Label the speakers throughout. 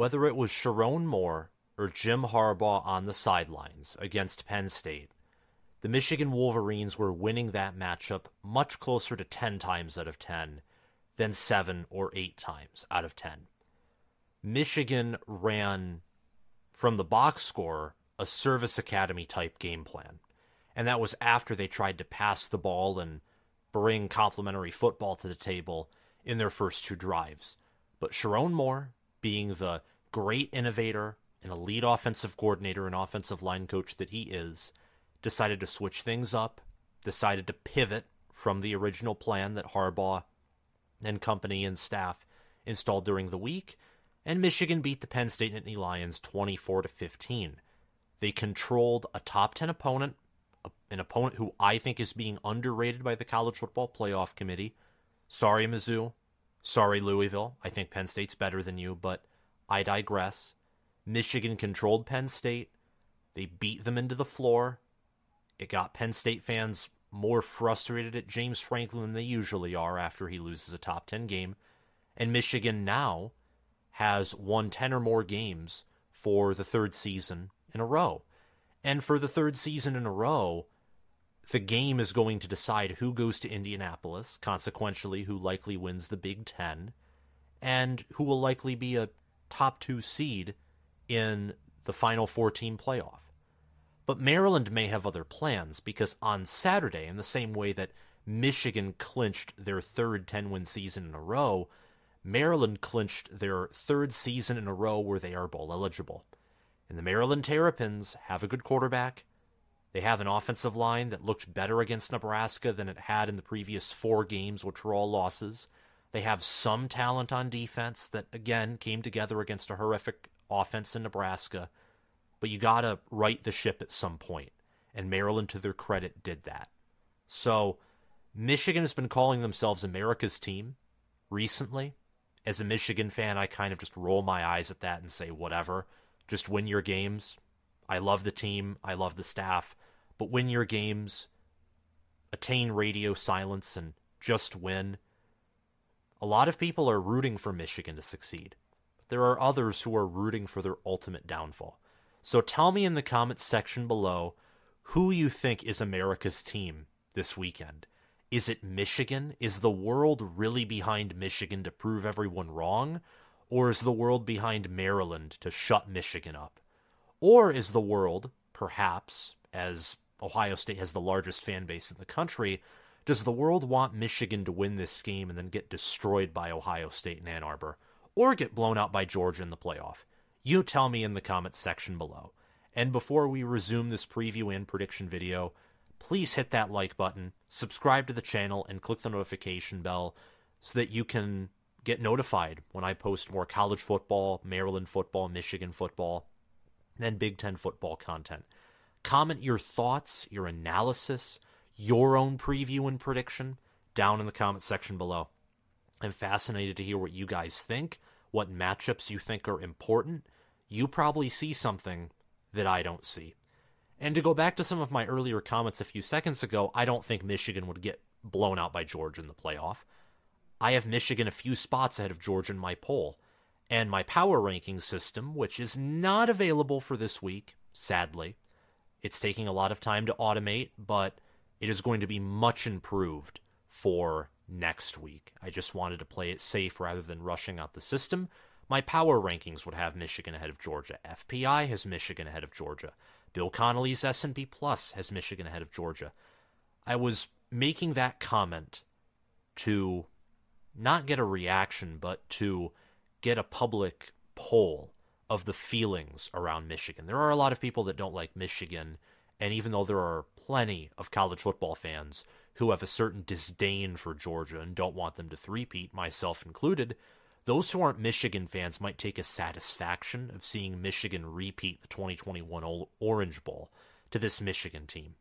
Speaker 1: whether it was Sherrone Moore or Jim Harbaugh on the sidelines against Penn State, the Michigan Wolverines were winning that matchup much closer to 10 times out of 10 than 7 or 8 times out of 10. Michigan ran from the box score a service academy type game plan. And that was after they tried to pass the ball and bring complementary football to the table in their first two drives. But Sherrone Moore, being the great innovator, an elite offensive coordinator and offensive line coach that he is, decided to switch things up, decided to pivot from the original plan that Harbaugh and company and staff installed during the week, and Michigan beat the Penn State Nittany Lions 24 to 15. They controlled a top 10 opponent, an opponent who I think is being underrated by the College Football Playoff Committee. Sorry, Mizzou. Sorry, Louisville. I think Penn State's better than you, but I digress. Michigan controlled Penn State. They beat them into the floor. It got Penn State fans more frustrated at James Franklin than they usually are after he loses a top 10 game. And Michigan now has won 10 or more games for the third season in a row. And for the third season in a row, the game is going to decide who goes to Indianapolis, consequentially, who likely wins the Big Ten, and who will likely be a top two seed in the final four team playoff. But Maryland may have other plans because on Saturday, in the same way that Michigan clinched their third 10 win season in a row, Maryland clinched their third season in a row where they are bowl eligible. And the Maryland Terrapins have a good quarterback. They have an offensive line that looked better against Nebraska than it had in the previous four games, which were all losses. They have some talent on defense that, again, came together against a horrific offense in Nebraska but you got to right the ship at some point. And Maryland, to their credit, did that. So Michigan has been calling themselves America's team recently. As a Michigan fan, I kind of just roll my eyes at that and say, whatever. Just win your games. I love the team. I love the staff. But win your games, attain radio silence, and just win. A lot of people are rooting for Michigan to succeed. But there are others who are rooting for their ultimate downfall. So tell me in the comments section below who you think is America's team this weekend. Is it Michigan? Is the world really behind Michigan to prove everyone wrong? Or is the world behind Maryland to shut Michigan up? Or is the world, perhaps, as Ohio State has the largest fan base in the country, does the world want Michigan to win this game and then get destroyed by Ohio State and Ann Arbor? Or get blown out by Georgia in the playoff? You tell me in the comments section below. And before we resume this preview and prediction video, please hit that like button, subscribe to the channel, and click the notification bell so that you can get notified when I post more college football, Maryland football, Michigan football, and Big Ten football content. Comment your thoughts, your analysis, your own preview and prediction down in the comment section below. I'm fascinated to hear what you guys think what matchups you think are important, you probably see something that I don't see. And to go back to some of my earlier comments a few seconds ago, I don't think Michigan would get blown out by Georgia in the playoff. I have Michigan a few spots ahead of Georgia in my poll. And my power ranking system, which is not available for this week, sadly, it's taking a lot of time to automate, but it is going to be much improved for next week. I just wanted to play it safe rather than rushing out the system. My power rankings would have Michigan ahead of Georgia. FPI has Michigan ahead of Georgia. Bill Connelly's S&P Plus has Michigan ahead of Georgia. I was making that comment to not get a reaction, but to get a public poll of the feelings around Michigan. There are a lot of people that don't like Michigan, and even though there are plenty of college football fans who have a certain disdain for Georgia and don't want them to threepeat, myself included, those who aren't Michigan fans might take a satisfaction of seeing Michigan repeat the 2021 Orange Bowl to this Michigan team.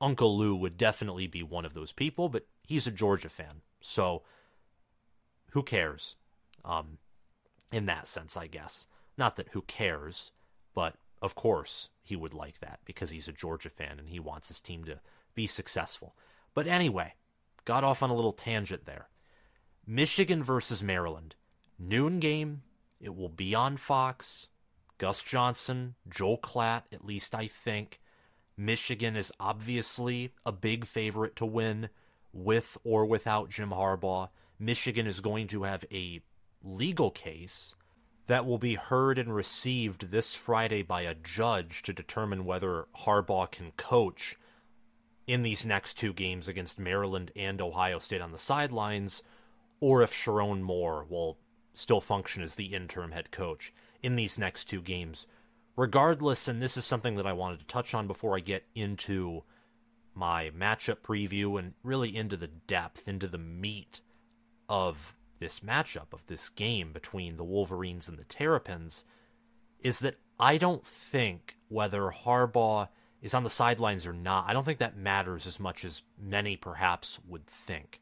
Speaker 1: Uncle Lou would definitely be one of those people, but he's a Georgia fan. So who cares? Um, in that sense, I guess. Not that who cares, but of course he would like that because he's a Georgia fan and he wants his team to be successful. But anyway, got off on a little tangent there. Michigan versus Maryland. Noon game, It will be on Fox. Gus Johnson, Joel Klatt, at least I think. Michigan is obviously a big favorite to win with or without Jim Harbaugh. Michigan is going to have a legal case that will be heard and received this Friday by a judge to determine whether Harbaugh can coach in these next two games against Maryland and Ohio State on the sidelines, or if Sherrone Moore will still function as the interim head coach in these next two games. Regardless, and this is something that I wanted to touch on before I get into my matchup preview and really into the depth, into the meat of this matchup, of this game between the Wolverines and the Terrapins, is that I don't think whether Harbaugh is on the sidelines or not, I don't think that matters as much as many perhaps would think.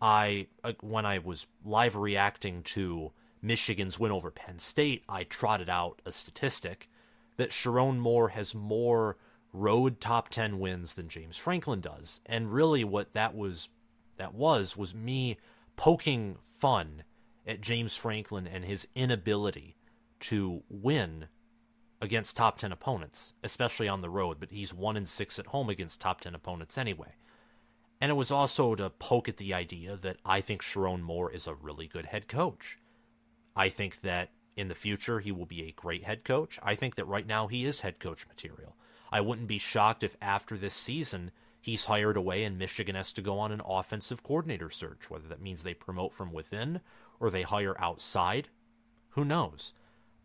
Speaker 1: I, uh, when I was live reacting to Michigan's win over Penn State, I trotted out a statistic that Sherrone Moore has more road top 10 wins than James Franklin does. And really what that was that was was me poking fun at James Franklin and his inability to win against top 10 opponents, especially on the road, but he's 1 and 6 at home against top 10 opponents anyway. And it was also to poke at the idea that I think Sherrone Moore is a really good head coach. I think that in the future he will be a great head coach. I think that right now he is head coach material. I wouldn't be shocked if after this season he's hired away and Michigan has to go on an offensive coordinator search, whether that means they promote from within or they hire outside. Who knows?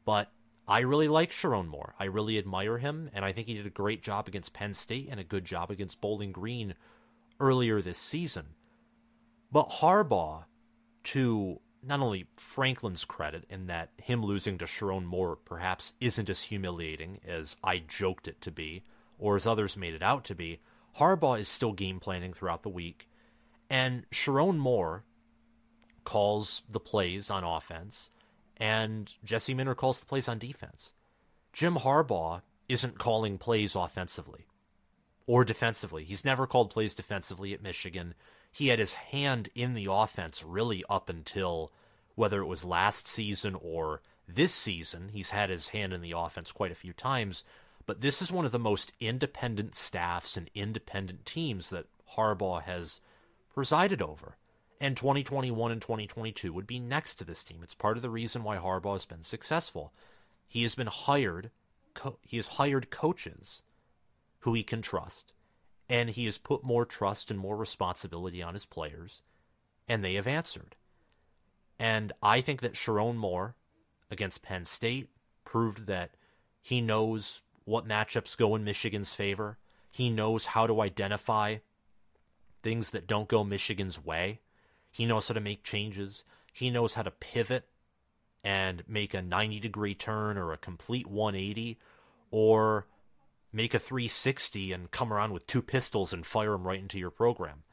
Speaker 1: But I really like Sherrone Moore. I really admire him, and I think he did a great job against Penn State and a good job against Bowling Green earlier this season. But Harbaugh, to not only Franklin's credit in that him losing to Sherrone Moore perhaps isn't as humiliating as I joked it to be, or as others made it out to be, Harbaugh is still game planning throughout the week, and Sherrone Moore calls the plays on offense, and Jesse Minter calls the plays on defense. Jim Harbaugh isn't calling plays offensively or defensively. He's never called plays defensively at Michigan he had his hand in the offense really up until whether it was last season or this season. He's had his hand in the offense quite a few times, but this is one of the most independent staffs and independent teams that Harbaugh has presided over. And 2021 and 2022 would be next to this team. It's part of the reason why Harbaugh has been successful. He has been hired, co- he has hired coaches who he can trust and he has put more trust and more responsibility on his players, and they have answered. And I think that Sherrone Moore against Penn State proved that he knows what matchups go in Michigan's favor. He knows how to identify things that don't go Michigan's way. He knows how to make changes. He knows how to pivot and make a 90 degree turn or a complete 180 or make a 360 and come around with two pistols and fire them right into your program.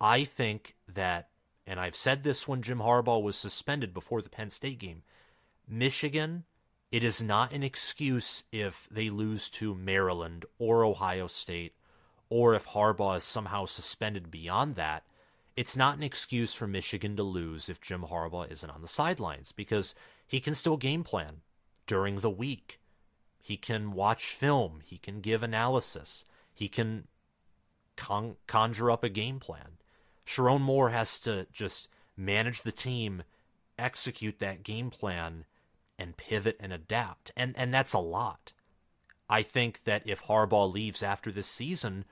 Speaker 1: I think that, and I've said this when Jim Harbaugh was suspended before the Penn State game, Michigan, it is not an excuse if they lose to Maryland or Ohio State, or if Harbaugh is somehow suspended beyond that. It's not an excuse for Michigan to lose if Jim Harbaugh isn't on the sidelines because he can still game plan during the week he can watch film. He can give analysis. He can con- conjure up a game plan. Sherrone Moore has to just manage the team, execute that game plan, and pivot and adapt. And and that's a lot. I think that if Harbaugh leaves after this season,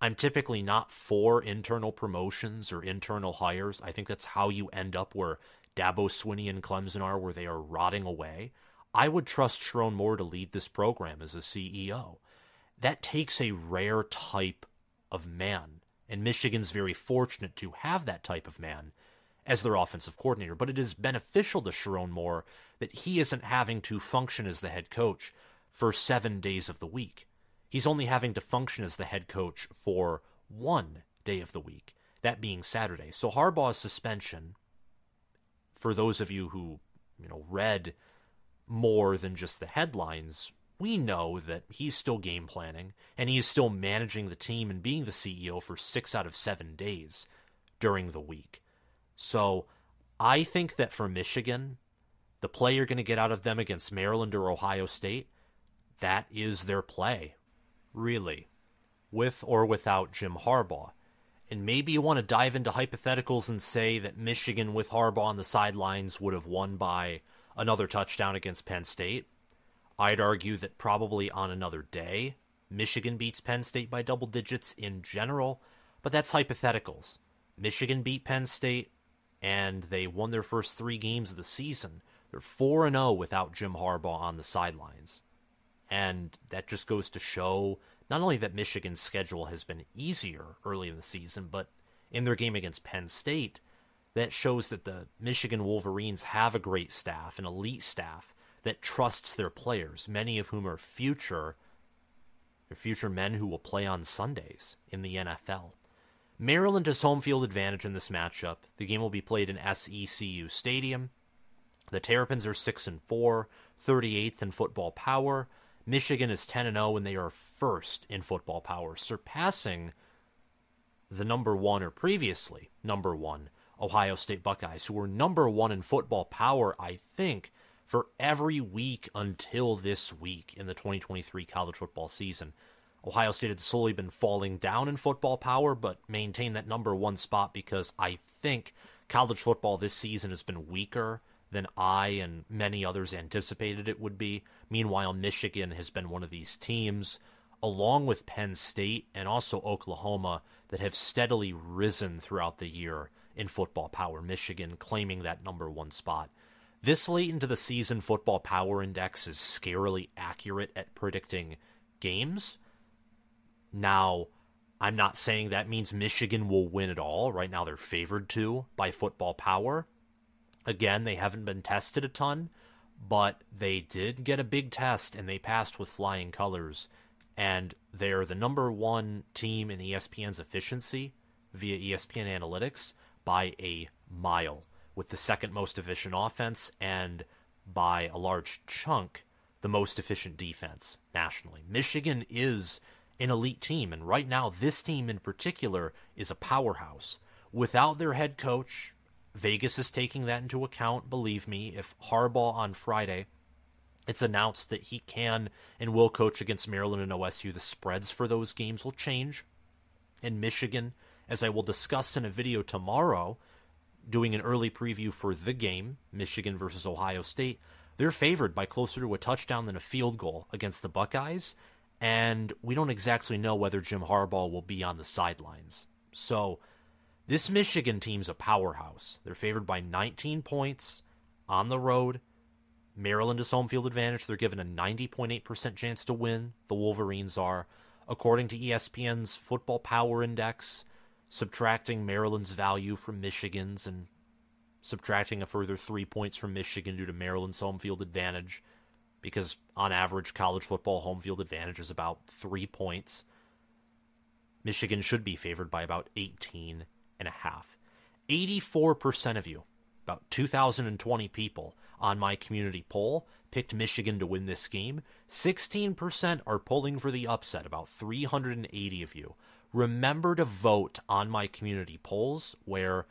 Speaker 1: I'm typically not for internal promotions or internal hires. I think that's how you end up where Dabo Swinney and Clemson are, where they are rotting away. I would trust Sherrone Moore to lead this program as a CEO. That takes a rare type of man, and Michigan's very fortunate to have that type of man as their offensive coordinator. But it is beneficial to Sherrone Moore that he isn't having to function as the head coach for seven days of the week. He's only having to function as the head coach for one day of the week, that being Saturday. So Harbaugh's suspension, for those of you who you know read more than just the headlines, we know that he's still game planning and he is still managing the team and being the CEO for six out of seven days during the week. So I think that for Michigan, the play you're going to get out of them against Maryland or Ohio State, that is their play, really, with or without Jim Harbaugh. And maybe you want to dive into hypotheticals and say that Michigan with Harbaugh on the sidelines would have won by another touchdown against Penn State. I'd argue that probably on another day, Michigan beats Penn State by double digits in general, but that's hypotheticals. Michigan beat Penn State, and they won their first three games of the season. They're 4 0 without Jim Harbaugh on the sidelines. And that just goes to show not only that Michigan's schedule has been easier early in the season, but in their game against Penn State, that shows that the Michigan Wolverines have a great staff, an elite staff that trusts their players, many of whom are future future men who will play on Sundays in the NFL. Maryland has home field advantage in this matchup. The game will be played in SECU Stadium. The Terrapins are 6 and 4, 38th in football power. Michigan is 10 and 0 and they are first in football power, surpassing the number 1 or previously number 1 Ohio State Buckeyes who were number 1 in football power, I think, for every week until this week in the 2023 college football season. Ohio State had slowly been falling down in football power, but maintained that number one spot because I think college football this season has been weaker than I and many others anticipated it would be. Meanwhile, Michigan has been one of these teams, along with Penn State and also Oklahoma, that have steadily risen throughout the year in football power. Michigan claiming that number one spot. This late into the season, Football Power Index is scarily accurate at predicting games. Now, I'm not saying that means Michigan will win it all. Right now, they're favored to by Football Power. Again, they haven't been tested a ton, but they did get a big test and they passed with flying colors. And they're the number one team in ESPN's efficiency via ESPN Analytics by a mile with the second most efficient offense and by a large chunk the most efficient defense nationally. Michigan is an elite team, and right now, this team in particular is a powerhouse. Without their head coach, Vegas is taking that into account, believe me. If Harbaugh on Friday, it's announced that he can and will coach against Maryland and OSU, the spreads for those games will change. And Michigan, as I will discuss in a video tomorrow, doing an early preview for the game, Michigan versus Ohio State, they're favored by closer to a touchdown than a field goal against the Buckeyes, and we don't exactly know whether Jim Harbaugh will be on the sidelines. So, this Michigan team's a powerhouse. They're favored by 19 points on the road. Maryland is home field advantage. They're given a 90.8% chance to win. The Wolverines are. According to ESPN's Football Power Index, subtracting Maryland's value from Michigan's and subtracting a further three points from Michigan due to Maryland's home field advantage, because on average, college football home field advantage is about three points. Michigan should be favored by about 18 and a half. 84% of you, about 2,020 people on my community poll, picked Michigan to win this game. 16% are pulling for the upset, about 380 of you remember to vote on my community polls where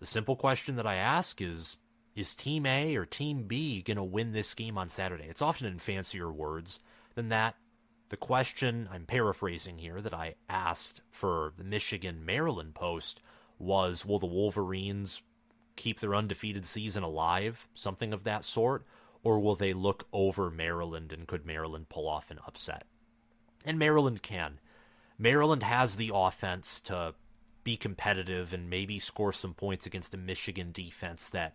Speaker 1: the simple question that I ask is is team A or team B going to win this game on Saturday? It's often in fancier words than that. The question I'm paraphrasing here that I asked for the Michigan Maryland post was will the Wolverines keep their undefeated season alive, something of that sort, or will they look over Maryland and could Maryland pull off an upset? And Maryland can. Maryland has the offense to be competitive and maybe score some points against a Michigan defense that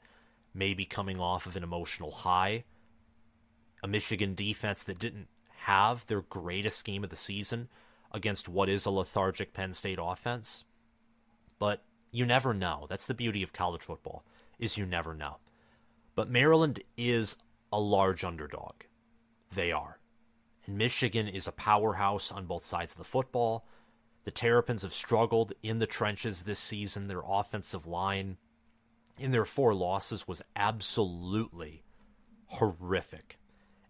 Speaker 1: may be coming off of an emotional high. A Michigan defense that didn't have their greatest game of the season against what is a lethargic Penn State offense. But you never know. That's the beauty of college football is you never know. But Maryland is a large underdog. They are. And Michigan is a powerhouse on both sides of the football. The Terrapins have struggled in the trenches this season. Their offensive line in their four losses was absolutely horrific.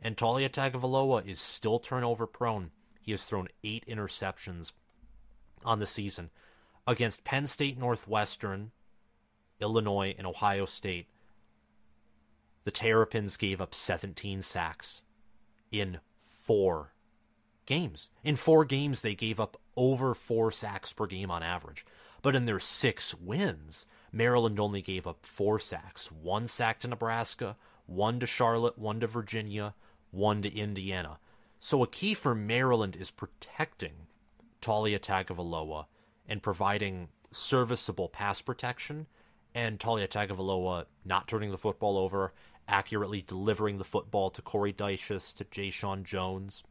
Speaker 1: And Taulia Tagovailoa is still turnover prone. He has thrown eight interceptions on the season against Penn State Northwestern, Illinois, and Ohio State. the Terrapins gave up 17 sacks in four games. In four games, they gave up over four sacks per game on average. But in their six wins, Maryland only gave up four sacks one sack to Nebraska, one to Charlotte, one to Virginia, one to Indiana. So a key for Maryland is protecting Taulia Tagovailoa and providing serviceable pass protection and Taulia Tagovailoa not turning the football over, accurately delivering the football to Corey Dyches, to Jeshaun Jones,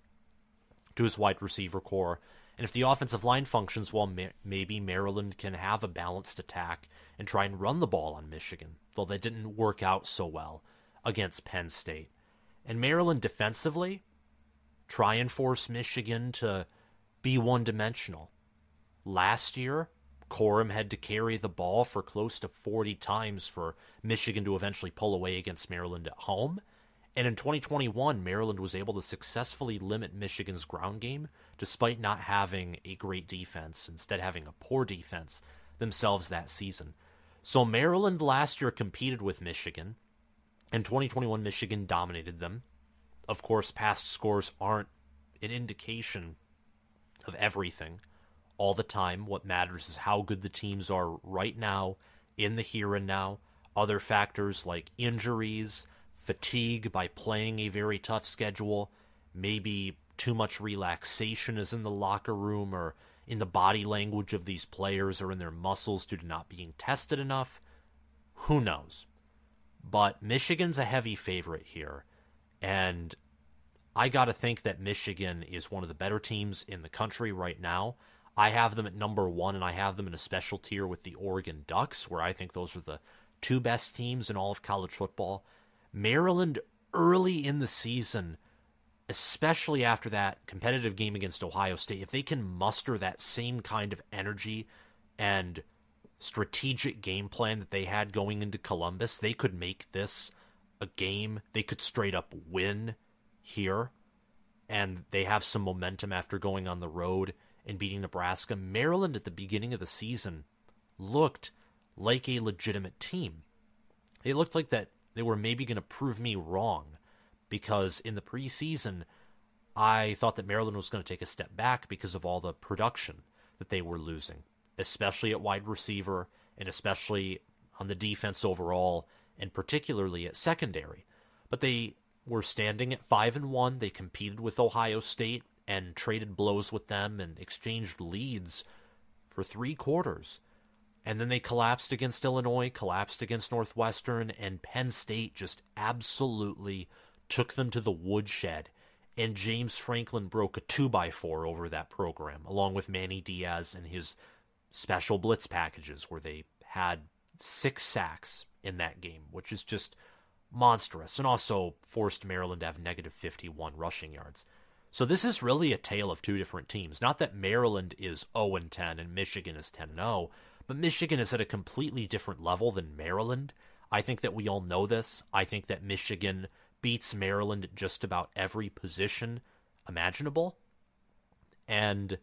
Speaker 1: to his wide receiver corps. And if the offensive line functions well, maybe Maryland can have a balanced attack and try and run the ball on Michigan, though that didn't work out so well against Penn State. And Maryland defensively, try and force Michigan to be one dimensional. Last year, Corum had to carry the ball for close to 40 times for Michigan to eventually pull away against Maryland at home. And in 2021, Maryland was able to successfully limit Michigan's ground game despite not having a great defense, instead having a poor defense themselves that season. So Maryland last year competed with Michigan. In 2021, Michigan dominated them. Of course, past scores aren't an indication of everything all the time. What matters is how good the teams are right now, in the here and now. Other factors like injuries, fatigue by playing a very tough schedule, maybe too much relaxation is in the locker room or in the body language of these players or in their muscles due to not being tested enough. Who knows? But Michigan's a heavy favorite here. And I got to think that Michigan is one of the better teams in the country right now. I have them at number one, and I have them in a special tier with the Oregon Ducks, where I think those are the two best teams in all of college football. Maryland early in the season, especially after that competitive game against Ohio State, if they can muster that same kind of energy and strategic game plan that they had going into Columbus, they could make this a game. They could straight up win here. And they have some momentum after going on the road and beating Nebraska. Maryland at the beginning of the season looked like a legitimate team. It looked like that they were maybe going to prove me wrong because in the preseason, I thought that Maryland was going to take a step back because of all the production that they were losing, especially at wide receiver and especially on the defense overall, and particularly at secondary. But they were standing at 5 and 1. They competed with Ohio State and traded blows with them and exchanged leads for 3 quarters. And then they collapsed against Illinois, collapsed against Northwestern, and Penn State just absolutely took them to the woodshed. And James Franklin broke a 2 by 4 over that program, along with Manny Diaz and his special blitz packages, where they had six sacks in that game, which is just monstrous, and also forced Maryland to have negative 51 rushing yards. So this is really a tale of two different teams. Not that Maryland is 0 and 10 and Michigan is 10 and 0, but Michigan is at a completely different level than Maryland. I think that we all know this. I think that Michigan beats Maryland at just about every position imaginable. And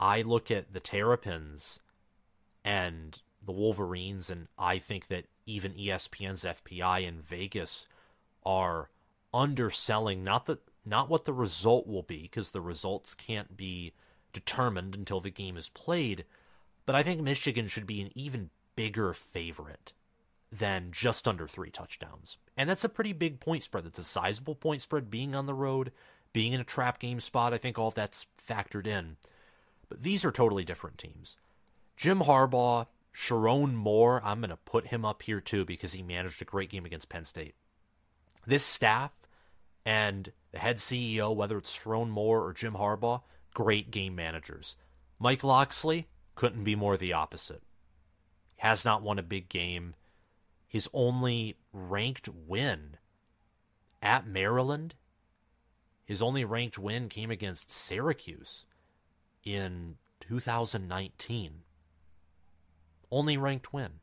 Speaker 1: I look at the Terrapins and the Wolverines, and I think that even ESPN's FPI in Vegas are underselling not the not what the result will be because the results can't be determined until the game is played, but I think Michigan should be an even bigger favorite than just under three touchdowns. And that's a pretty big point spread. That's a sizable point spread being on the road, being in a trap game spot. I think all that's factored in. But these are totally different teams. Jim Harbaugh, Sherrone Moore, I'm going to put him up here too because he managed a great game against Penn State. This staff and the head CEO, whether it's Sherrone Moore or Jim Harbaugh, great game managers. Mike Locksley, couldn't be more the opposite. Has not won a big game. His only ranked win at Maryland, his only ranked win came against Syracuse in 2019. Only ranked win.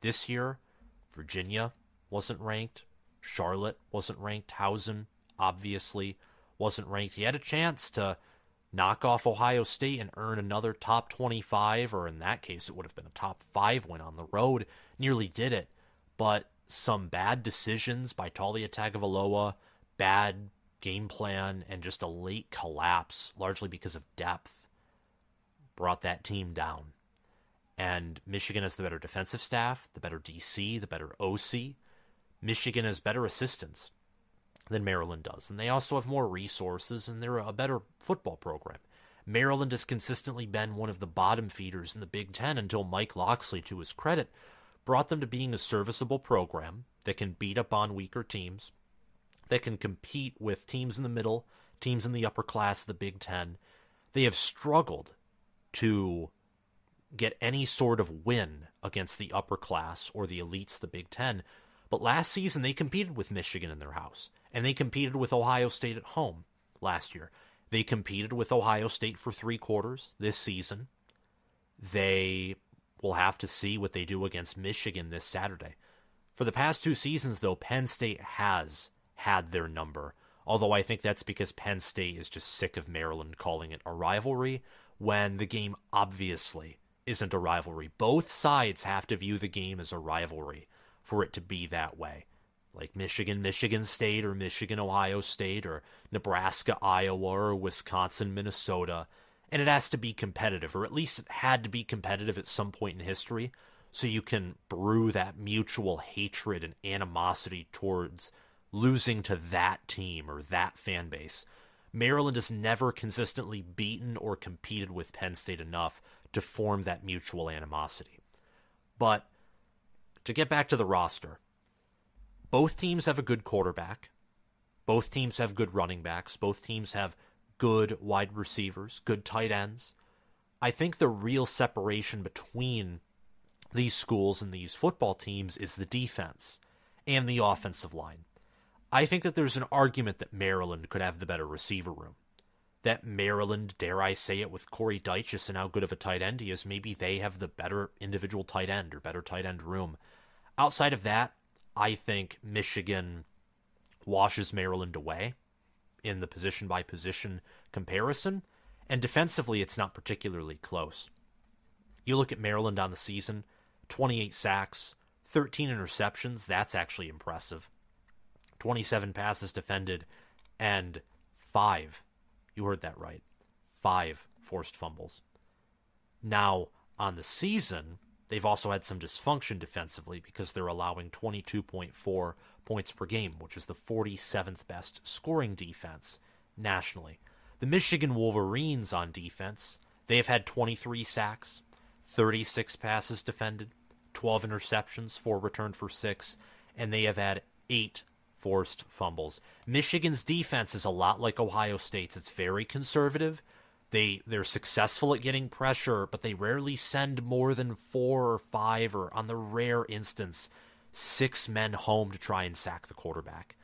Speaker 1: This year, Virginia wasn't ranked. Charlotte wasn't ranked. Towson, obviously, wasn't ranked. He had a chance to knock off Ohio State and earn another top 25, or in that case, it would have been a top five win on the road. Nearly did it, but some bad decisions by Taulia Tagovailoa, bad game plan, and just a late collapse, largely because of depth, brought that team down. And Michigan has the better defensive staff, the better DC, the better OC. Michigan has better assistants than Maryland does. And they also have more resources and they're a better football program. Maryland has consistently been one of the bottom feeders in the Big Ten until Mike Locksley, to his credit, brought them to being a serviceable program that can beat up on weaker teams, that can compete with teams in the middle, teams in the upper class the Big Ten. They have struggled to get any sort of win against the upper class or the elites the Big Ten. But last season, they competed with Michigan in their house, and they competed with Ohio State at home last year. They competed with Ohio State for three quarters this season. They will have to see what they do against Michigan this Saturday. For the past two seasons, though, Penn State has had their number. Although I think that's because Penn State is just sick of Maryland calling it a rivalry when the game obviously isn't a rivalry. Both sides have to view the game as a rivalry for it to be that way. Like Michigan, Michigan State, or Michigan, Ohio State, or Nebraska, Iowa, or Wisconsin, Minnesota. And it has to be competitive, or at least it had to be competitive at some point in history, so you can brew that mutual hatred and animosity towards losing to that team or that fan base. Maryland has never consistently beaten or competed with Penn State enough to form that mutual animosity. But to get back to the roster, both teams have a good quarterback. Both teams have good running backs. Both teams have good wide receivers, good tight ends. I think the real separation between these schools and these football teams is the defense and the offensive line. I think that there's an argument that Maryland could have the better receiver room that Maryland, dare I say it, with Corey Dyches and how good of a tight end he is, maybe they have the better individual tight end or better tight end room. Outside of that, I think Michigan washes Maryland away in the position by position comparison, and defensively, it's not particularly close. You look at Maryland on the season 28 sacks, 13 interceptions, that's actually impressive. 27 passes defended, and five you heard that right. Five forced fumbles. Now, on the season, they've also had some dysfunction defensively because they're allowing 22.4 points per game, which is the 47th best scoring defense nationally. The Michigan Wolverines on defense, they have had 23 sacks, 36 passes defended, 12 interceptions, 4 returned for 6, and they have had 8 forced fumbles. Michigan's defense is a lot like Ohio State's. It's very conservative. They they're successful at getting pressure, but they rarely send more than 4 or 5 or on the rare instance 6 men home to try and sack the quarterback.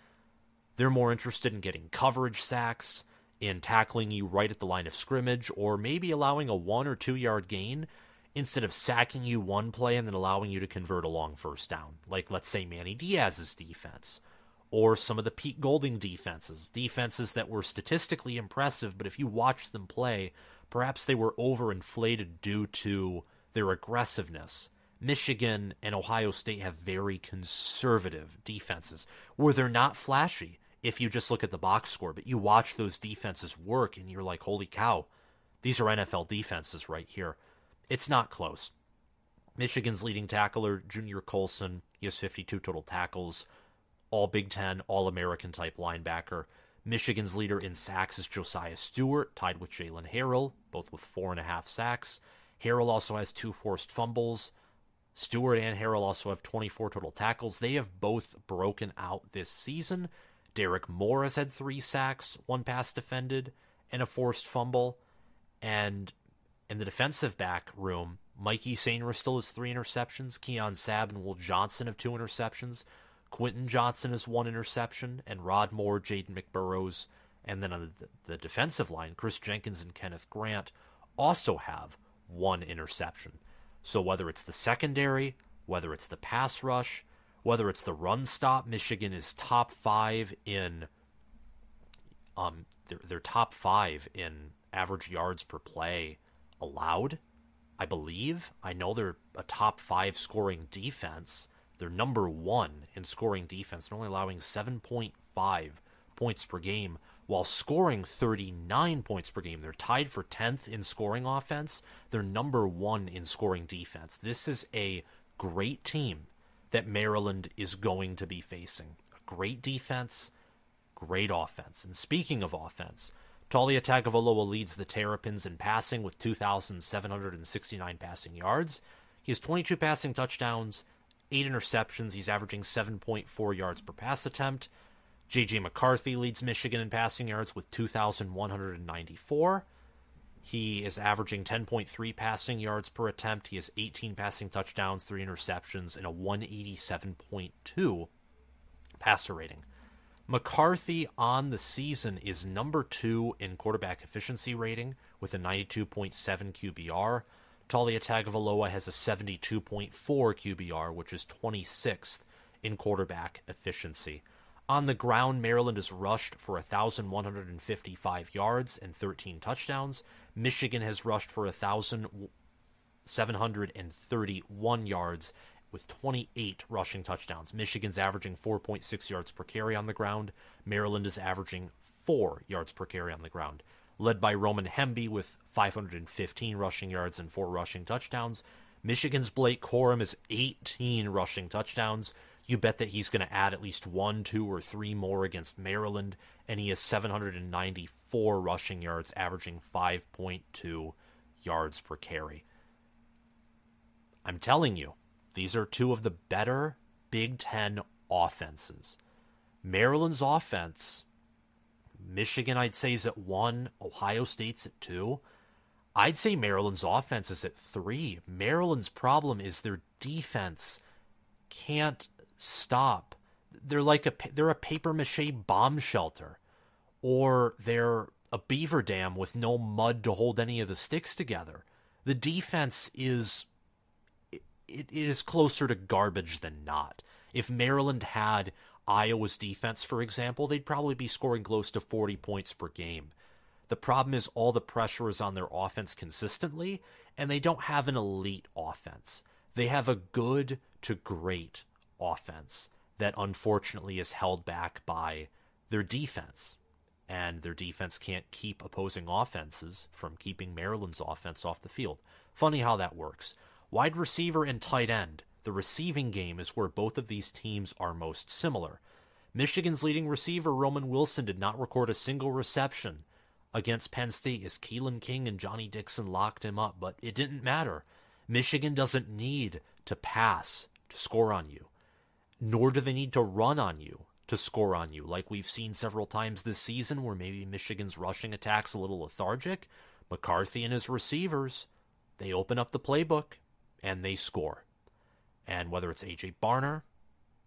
Speaker 1: They're more interested in getting coverage sacks, in tackling you right at the line of scrimmage or maybe allowing a 1 or 2 yard gain instead of sacking you one play and then allowing you to convert a long first down, like let's say Manny Diaz's defense or some of the Pete Golding defenses, defenses that were statistically impressive, but if you watch them play, perhaps they were overinflated due to their aggressiveness. Michigan and Ohio State have very conservative defenses where they're not flashy if you just look at the box score, but you watch those defenses work and you're like, holy cow, these are NFL defenses right here. It's not close. Michigan's leading tackler, Junior Colson, he has 52 total tackles all Big Ten, all American type linebacker. Michigan's leader in sacks is Josiah Stewart, tied with Jaylen Harrell, both with four and a half sacks. Harrell also has two forced fumbles. Stewart and Harrell also have 24 total tackles. They have both broken out this season. Derek Moore has had three sacks, one pass defended, and a forced fumble. And in the defensive back room, Mikey Sainristil has three interceptions. Keon Sabb and Will Johnson have two interceptions. Quinten Johnson has one interception, and Rod Moore, Jaden McBurrows, and then on the, the defensive line, Chris Jenkins and Kenneth Grant also have one interception. So whether it's the secondary, whether it's the pass rush, whether it's the run stop, Michigan is top five in um they're, they're top five in average yards per play allowed. I believe. I know they're a top five scoring defense They're number one in scoring defense. They're only allowing 7.5 points per game while scoring 39 points per game. They're tied for 10th in scoring offense. They're number one in scoring defense. This is a great team that Maryland is going to be facing. A great defense, great offense. And speaking of offense, Taulia Tagovailoa leads the Terrapins in passing with 2,769 passing yards. He has 22 passing touchdowns, 8 interceptions. He's averaging 7.4 yards per pass attempt. J.J. McCarthy leads Michigan in passing yards with 2,194. He is averaging 10.3 passing yards per attempt. He has 18 passing touchdowns, 3 interceptions, and a 187.2 passer rating. McCarthy on the season is number two in quarterback efficiency rating with a 92.7 QBR. Taulia Tagovailoa has a 72.4 QBR, which is 26th in quarterback efficiency. On the ground, Maryland is rushed for 1,155 yards and 13 touchdowns. Michigan has rushed for 1,731 yards with 28 rushing touchdowns. Michigan's averaging 4.6 yards per carry on the ground. Maryland is averaging 4 yards per carry on the ground. Led by Roman Hemby with 515 rushing yards and 4 rushing touchdowns. Michigan's Blake Corum is 18 rushing touchdowns. You bet that he's going to add at least one, two, or three more against Maryland, and he has 794 rushing yards, averaging 5.2 yards per carry. I'm telling you, these are two of the better Big Ten offenses. Maryland's offense, Michigan, I'd say, is at one, Ohio State's at two. I'd say Maryland's offense is at three. Maryland's problem is their defense can't stop. They're like a they're a paper mache bomb shelter, or they're a beaver dam with no mud to hold any of the sticks together. The defense is it, it is closer to garbage than not. If Maryland had Iowa's defense, for example, they'd probably be scoring close to 40 points per game. The problem is all the pressure is on their offense consistently, and they don't have an elite offense. They have a good to great offense that unfortunately is held back by their defense. And their defense can't keep opposing offenses from keeping Maryland's offense off the field. Funny how that works. Wide receiver and tight end, the receiving game is where both of these teams are most similar. Michigan's leading receiver, Roman Wilson, did not record a single reception against Penn State as Kalen King and Johnny Dixon locked him up, but it didn't matter. Michigan doesn't need to pass to score on you, nor do they need to run on you to score on you, like we've seen several times this season where maybe Michigan's rushing attack's a little lethargic. McCarthy and his receivers, they open up the playbook and they score. And whether it's AJ Barner,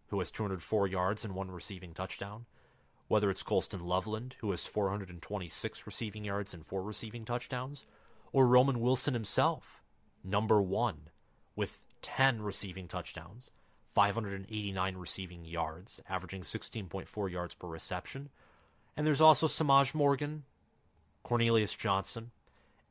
Speaker 1: who has 204 yards and one receiving touchdown, whether it's Colston Loveland, who has 426 receiving yards and four receiving touchdowns, or Roman Wilson himself, number one, with 10 receiving touchdowns, 589 receiving yards, averaging 16.4 yards per reception. And there's also Semaj Morgan, Cornelius Johnson,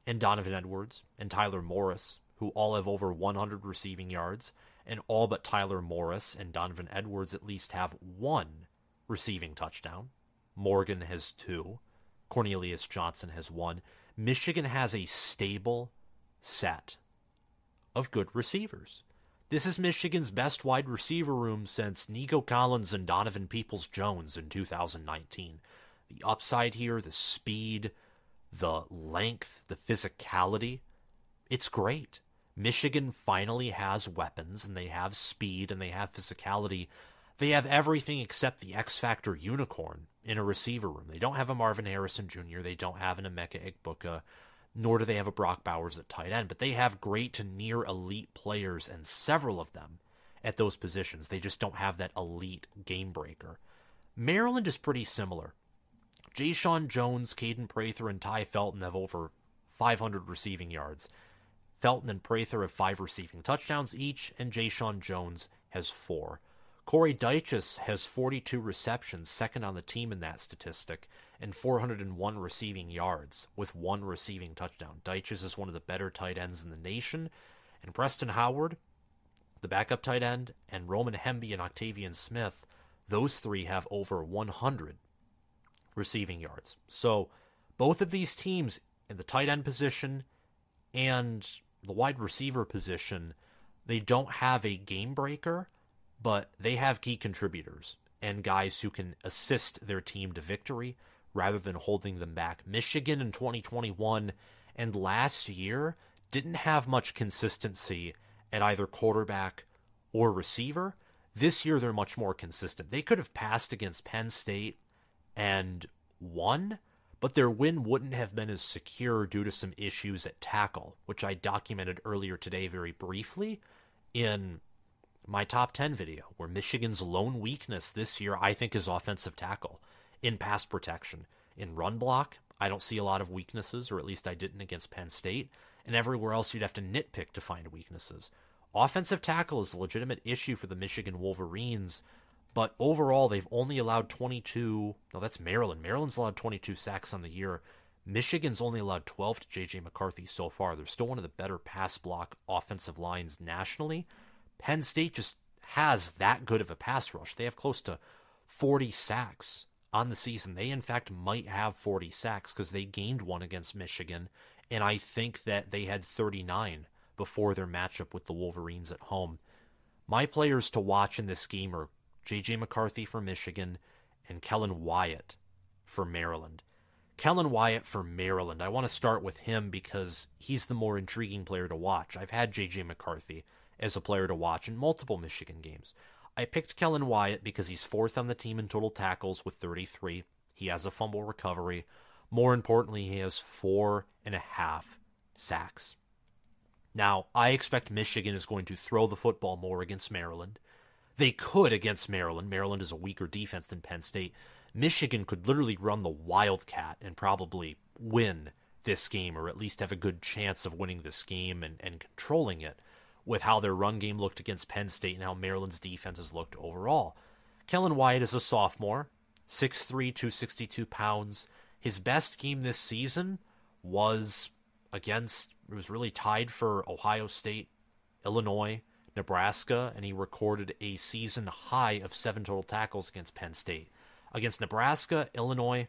Speaker 1: and Donovan Edwards, and Tyler Morris, who all have over 100 receiving yards, and all but Tyler Morris and Donovan Edwards at least have one receiving touchdown. Morgan has two. Cornelius Johnson has one. Michigan has a stable set of good receivers. This is Michigan's best wide receiver room since Nico Collins and Donovan Peoples Jones in 2019. The upside here, the speed, the length, the physicality, it's great. Michigan finally has weapons and they have speed and they have physicality they have everything except the X Factor unicorn in a receiver room. They don't have a Marvin Harrison Jr., they don't have an Emeka Egbuka, nor do they have a Brock Bowers at tight end, but they have great to near elite players and several of them at those positions. They just don't have that elite game breaker. Maryland is pretty similar. Jeshaun Jones, Kaden Prather, and Tai Felton have over 500 receiving yards. Felton and Prather have five receiving touchdowns each, and Jeshaun Jones has four. Corey Dyches has 42 receptions, second on the team in that statistic, and 401 receiving yards with one receiving touchdown. Dyches is one of the better tight ends in the nation. And Preston Howard, the backup tight end, and Roman Hemby and Octavian Smith, those three have over 100 receiving yards. So both of these teams in the tight end position and the wide receiver position, they don't have a game breaker, but they have key contributors and guys who can assist their team to victory rather than holding them back. Michigan in 2021 and last year didn't have much consistency at either quarterback or receiver. This year they're much more consistent. They could have passed against Penn State and won, but their win wouldn't have been as secure due to some issues at tackle, which I documented earlier today very briefly in my top 10 video, where Michigan's lone weakness this year, I think, is offensive tackle in pass protection. In run block, I don't see a lot of weaknesses, or at least I didn't against Penn State. And everywhere else, you'd have to nitpick to find weaknesses. Offensive tackle is a legitimate issue for the Michigan Wolverines, but overall, they've only allowed 22. No, that's Maryland. Maryland's allowed 22 sacks on the year. Michigan's only allowed 12 to J.J. McCarthy so far. They're still one of the better pass block offensive lines nationally. Penn State just has that good of a pass rush. They have close to 40 sacks on the season. They, in fact, might have 40 sacks because they gained one against Michigan, and I think that they had 39 before their matchup with the Wolverines at home. My players to watch in this game are J.J. McCarthy for Michigan and Kellan Wyatt for Maryland. Kellan Wyatt for Maryland. I want to start with him because he's the more intriguing player to watch. I've had J.J. McCarthy as a player to watch in multiple Michigan games. I picked Kellan Wyatt because he's fourth on the team in total tackles with 33. He has a fumble recovery. More importantly, he has four and a half sacks. Now, I expect Michigan is going to throw the football more against Maryland. They could against Maryland. Maryland is a weaker defense than Penn State. Michigan could literally run the Wildcat and probably win this game, or at least have a good chance of winning this game and, and controlling it with how their run game looked against Penn State and how Maryland's defense has looked overall. Kellan Wyatt is a sophomore, 6'3, 262 pounds. His best game this season was against, it was really tied for Ohio State, Illinois, Nebraska, and he recorded a season high of seven total tackles against Penn State. Against Nebraska, Illinois,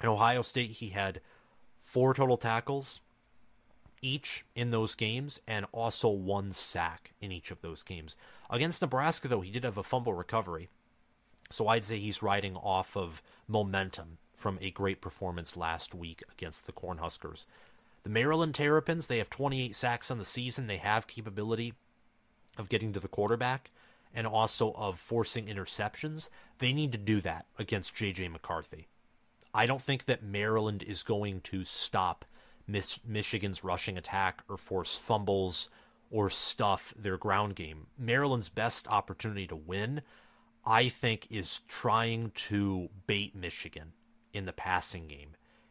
Speaker 1: and Ohio State, he had four total tackles, each in those games and also one sack in each of those games. Against Nebraska, though, he did have a fumble recovery. So I'd say he's riding off of momentum from a great performance last week against the Cornhuskers. The Maryland Terrapins, they have 28 sacks on the season. They have capability of getting to the quarterback and also of forcing interceptions. They need to do that against J.J. McCarthy. I don't think that Maryland is going to stop Michigan's rushing attack or force fumbles or stuff their ground game. Maryland's best opportunity to win, I think, is trying to bait Michigan in the passing game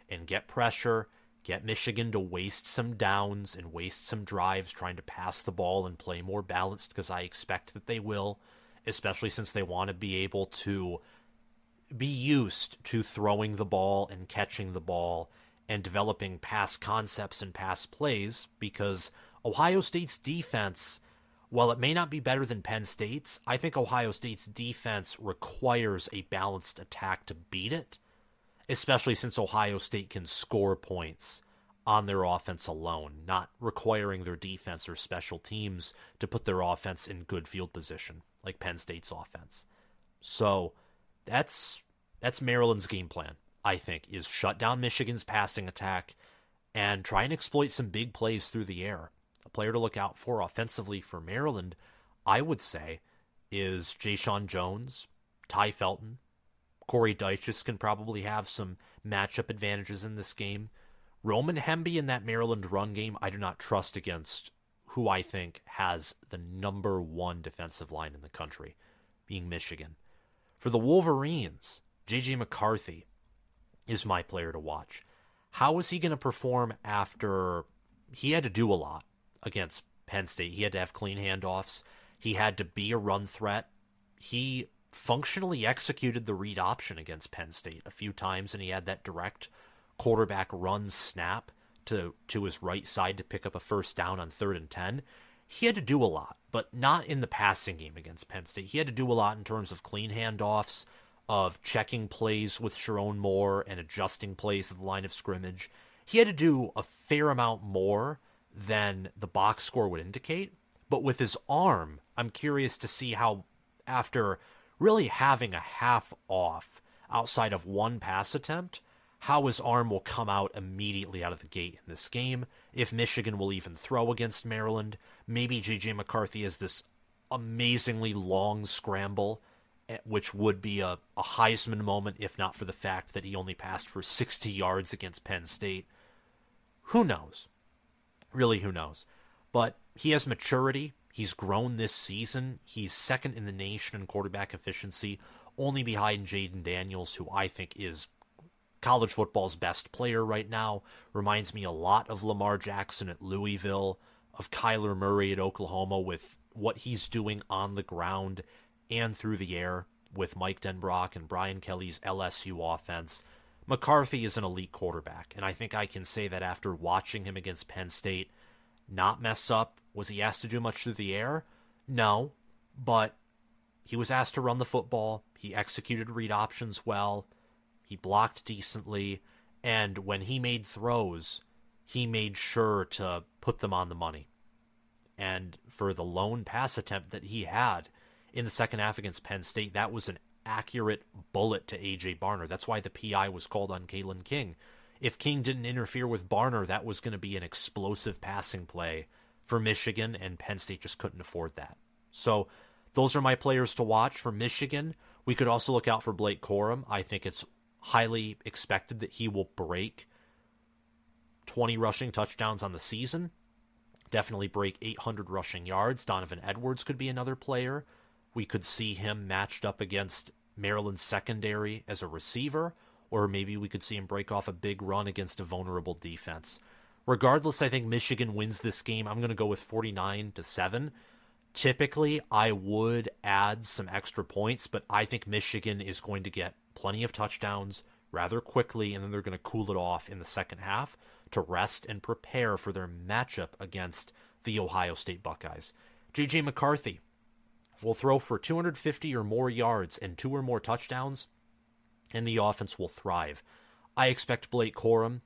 Speaker 1: and get pressure, get Michigan to waste some downs and waste some drives trying to pass the ball and play more balanced because I expect that they will, especially since they want to be able to be used to throwing the ball and catching the ball and developing past concepts and past plays because Ohio State's defense, while it may not be better than Penn State's, I think Ohio State's defense requires a balanced attack to beat it, especially since Ohio State can score points on their offense alone, not requiring their defense or special teams to put their offense in good field position like Penn State's offense. So that's that's Maryland's game plan. I think, is shut down Michigan's passing attack and try and exploit some big plays through the air. A player to look out for offensively for Maryland, I would say, is Jeshaun Jones, Tai Felton. Corey Dyches can probably have some matchup advantages in this game. Roman Hemby in that Maryland run game, I do not trust against who I think has the number one defensive line in the country, being Michigan. For the Wolverines, J.J. McCarthy, is my player to watch. How is he going to perform after he had to do a lot against Penn State? He had to have clean handoffs. He had to be a run threat. He functionally executed the read option against Penn State a few times, and he had that direct quarterback run snap to to his right side to pick up a first down on third and ten. he had to do a lot, but not in the passing game against Penn State. He had to do a lot in terms of clean handoffs, of checking plays with Sherrone Moore and adjusting plays at the line of scrimmage. He had to do a fair amount more than the box score would indicate. But with his arm, I'm curious to see how, after really having a half off outside of one pass attempt, how his arm will come out immediately out of the gate in this game. If Michigan will even throw against Maryland, maybe JJ McCarthy has this amazingly long scramble, eh, which would be a, a Heisman moment if not for the fact that he only passed for 60 yards against Penn State. Who knows? Really, who knows? But he has maturity. He's grown this season. He's second in the nation in quarterback efficiency, only behind Jayden Daniels, who I think is college football's best player right now. Reminds me a lot of Lamar Jackson at Louisville, of Kyler Murray at Oklahoma with what he's doing on the ground and through the air with Mike Denbrock and Brian Kelly's LSU offense. McCarthy is an elite quarterback, and I think I can say that after watching him against Penn State not mess up. Was he asked to do much through the air? No, but he was asked to run the football. He executed read options well. He blocked decently. And when he made throws, he made sure to put them on the money. And for the lone pass attempt that he had in the second half against Penn State, that was an accurate bullet to A.J. Barner. That's why the PI was called on Kalen King. If King didn't interfere with Barner, that was going to be an explosive passing play for Michigan, and Penn State just couldn't afford that. So those are my players to watch for Michigan. We could also look out for Blake Corum. I think it's highly expected that he will break 20 rushing touchdowns on the season. Definitely break 800 rushing yards. Donovan Edwards could be another player. We could see him matched up against Maryland's secondary as a receiver, or maybe we could see him break off a big run against a vulnerable defense. Regardless, I think Michigan wins this game. I'm going to go with 49 to 7. Typically, I would add some extra points, but I think Michigan is going to get plenty of touchdowns rather quickly, and then they're going to cool it off in the second half to rest and prepare for their matchup against the Ohio State Buckeyes. JJ McCarthy will throw for 250 or more yards and two or more touchdowns, and the offense will thrive. I expect Blake Corum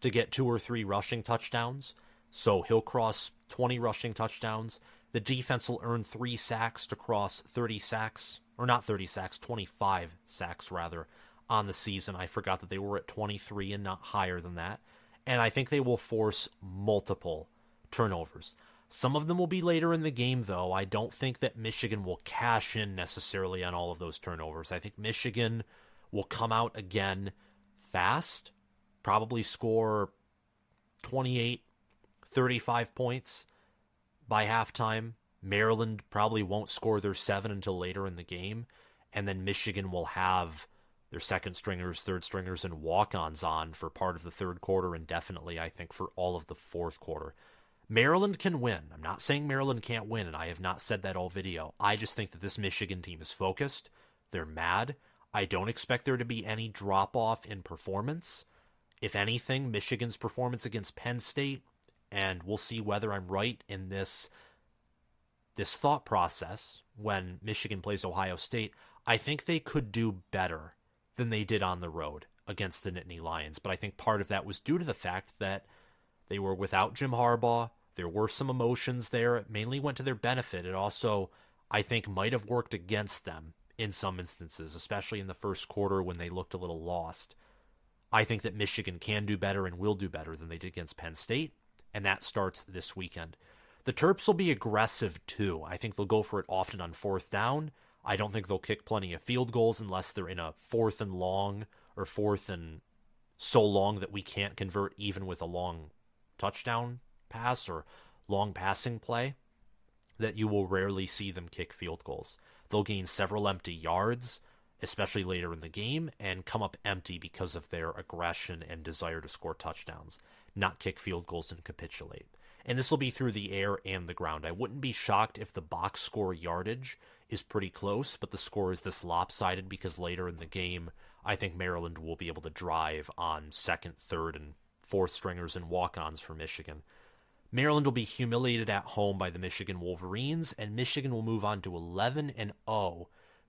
Speaker 1: to get two or three rushing touchdowns, so he'll cross 20 rushing touchdowns. The defense will earn three sacks to cross 30 sacks, or not 30 sacks, 25 sacks rather, on the season. I forgot that they were at 23 and not higher than that. And I think they will force multiple turnovers. Some of them will be later in the game, though. I don't think that Michigan will cash in necessarily on all of those turnovers. I think Michigan will come out again fast, probably score 28, 35 points by halftime. Maryland probably won't score their seven until later in the game. And then Michigan will have their second stringers, third stringers, and walk ons on for part of the third quarter and definitely, I think, for all of the fourth quarter. Maryland can win. I'm not saying Maryland can't win, and I have not said that all video. I just think that this Michigan team is focused. They're mad. I don't expect there to be any drop off in performance. If anything, Michigan's performance against Penn State, and we'll see whether I'm right in this this thought process when Michigan plays Ohio State. I think they could do better than they did on the road against the Nittany Lions, but I think part of that was due to the fact that they were without Jim Harbaugh. There were some emotions there. It mainly went to their benefit. It also, I think, might have worked against them in some instances, especially in the first quarter when they looked a little lost. I think that Michigan can do better and will do better than they did against Penn State, and that starts this weekend. The Terps will be aggressive too. I think they'll go for it often on fourth down. I don't think they'll kick plenty of field goals unless they're in a fourth and long or fourth and so long that we can't convert even with a long touchdown pass or long passing play that you will rarely see them kick field goals. They'll gain several empty yards, especially later in the game, and come up empty because of their aggression and desire to score touchdowns, not kick field goals and capitulate. And this will be through the air and the ground. I wouldn't be shocked if the box score yardage is pretty close, but the score is this lopsided because later in the game, I think Maryland will be able to drive on second, third, and fourth stringers and walk ons for Michigan. Maryland will be humiliated at home by the Michigan Wolverines, and Michigan will move on to 11 and 0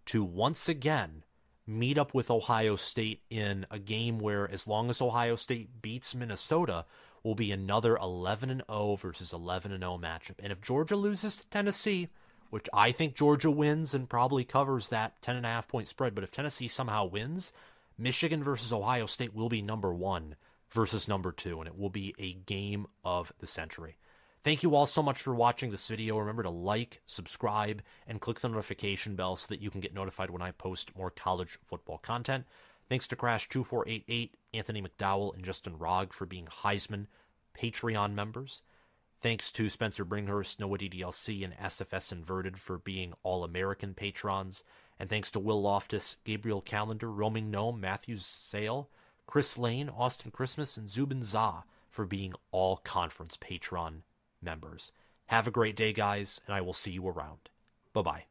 Speaker 1: to once again meet up with Ohio State in a game where, as long as Ohio State beats Minnesota, will be another 11 and 0 versus 11 and 0 matchup. And if Georgia loses to Tennessee, which I think Georgia wins and probably covers that 10 and a half point spread, but if Tennessee somehow wins, Michigan versus Ohio State will be number 1 versus number 2 and it will be a game of the century. Thank you all so much for watching this video. Remember to like, subscribe, and click the notification bell so that you can get notified when I post more college football content. Thanks to Crash2488, Anthony McDowell, and Justin Rogg for being Heisman Patreon members. Thanks to Spencer Bringhurst, Noah DDLC, and SFS Inverted for being All American patrons. And thanks to Will Loftus, Gabriel Calendar, Roaming Gnome, Matthew Sale, Chris Lane, Austin Christmas, and Zubin Za for being all conference patron members. Have a great day, guys, and I will see you around. Bye bye.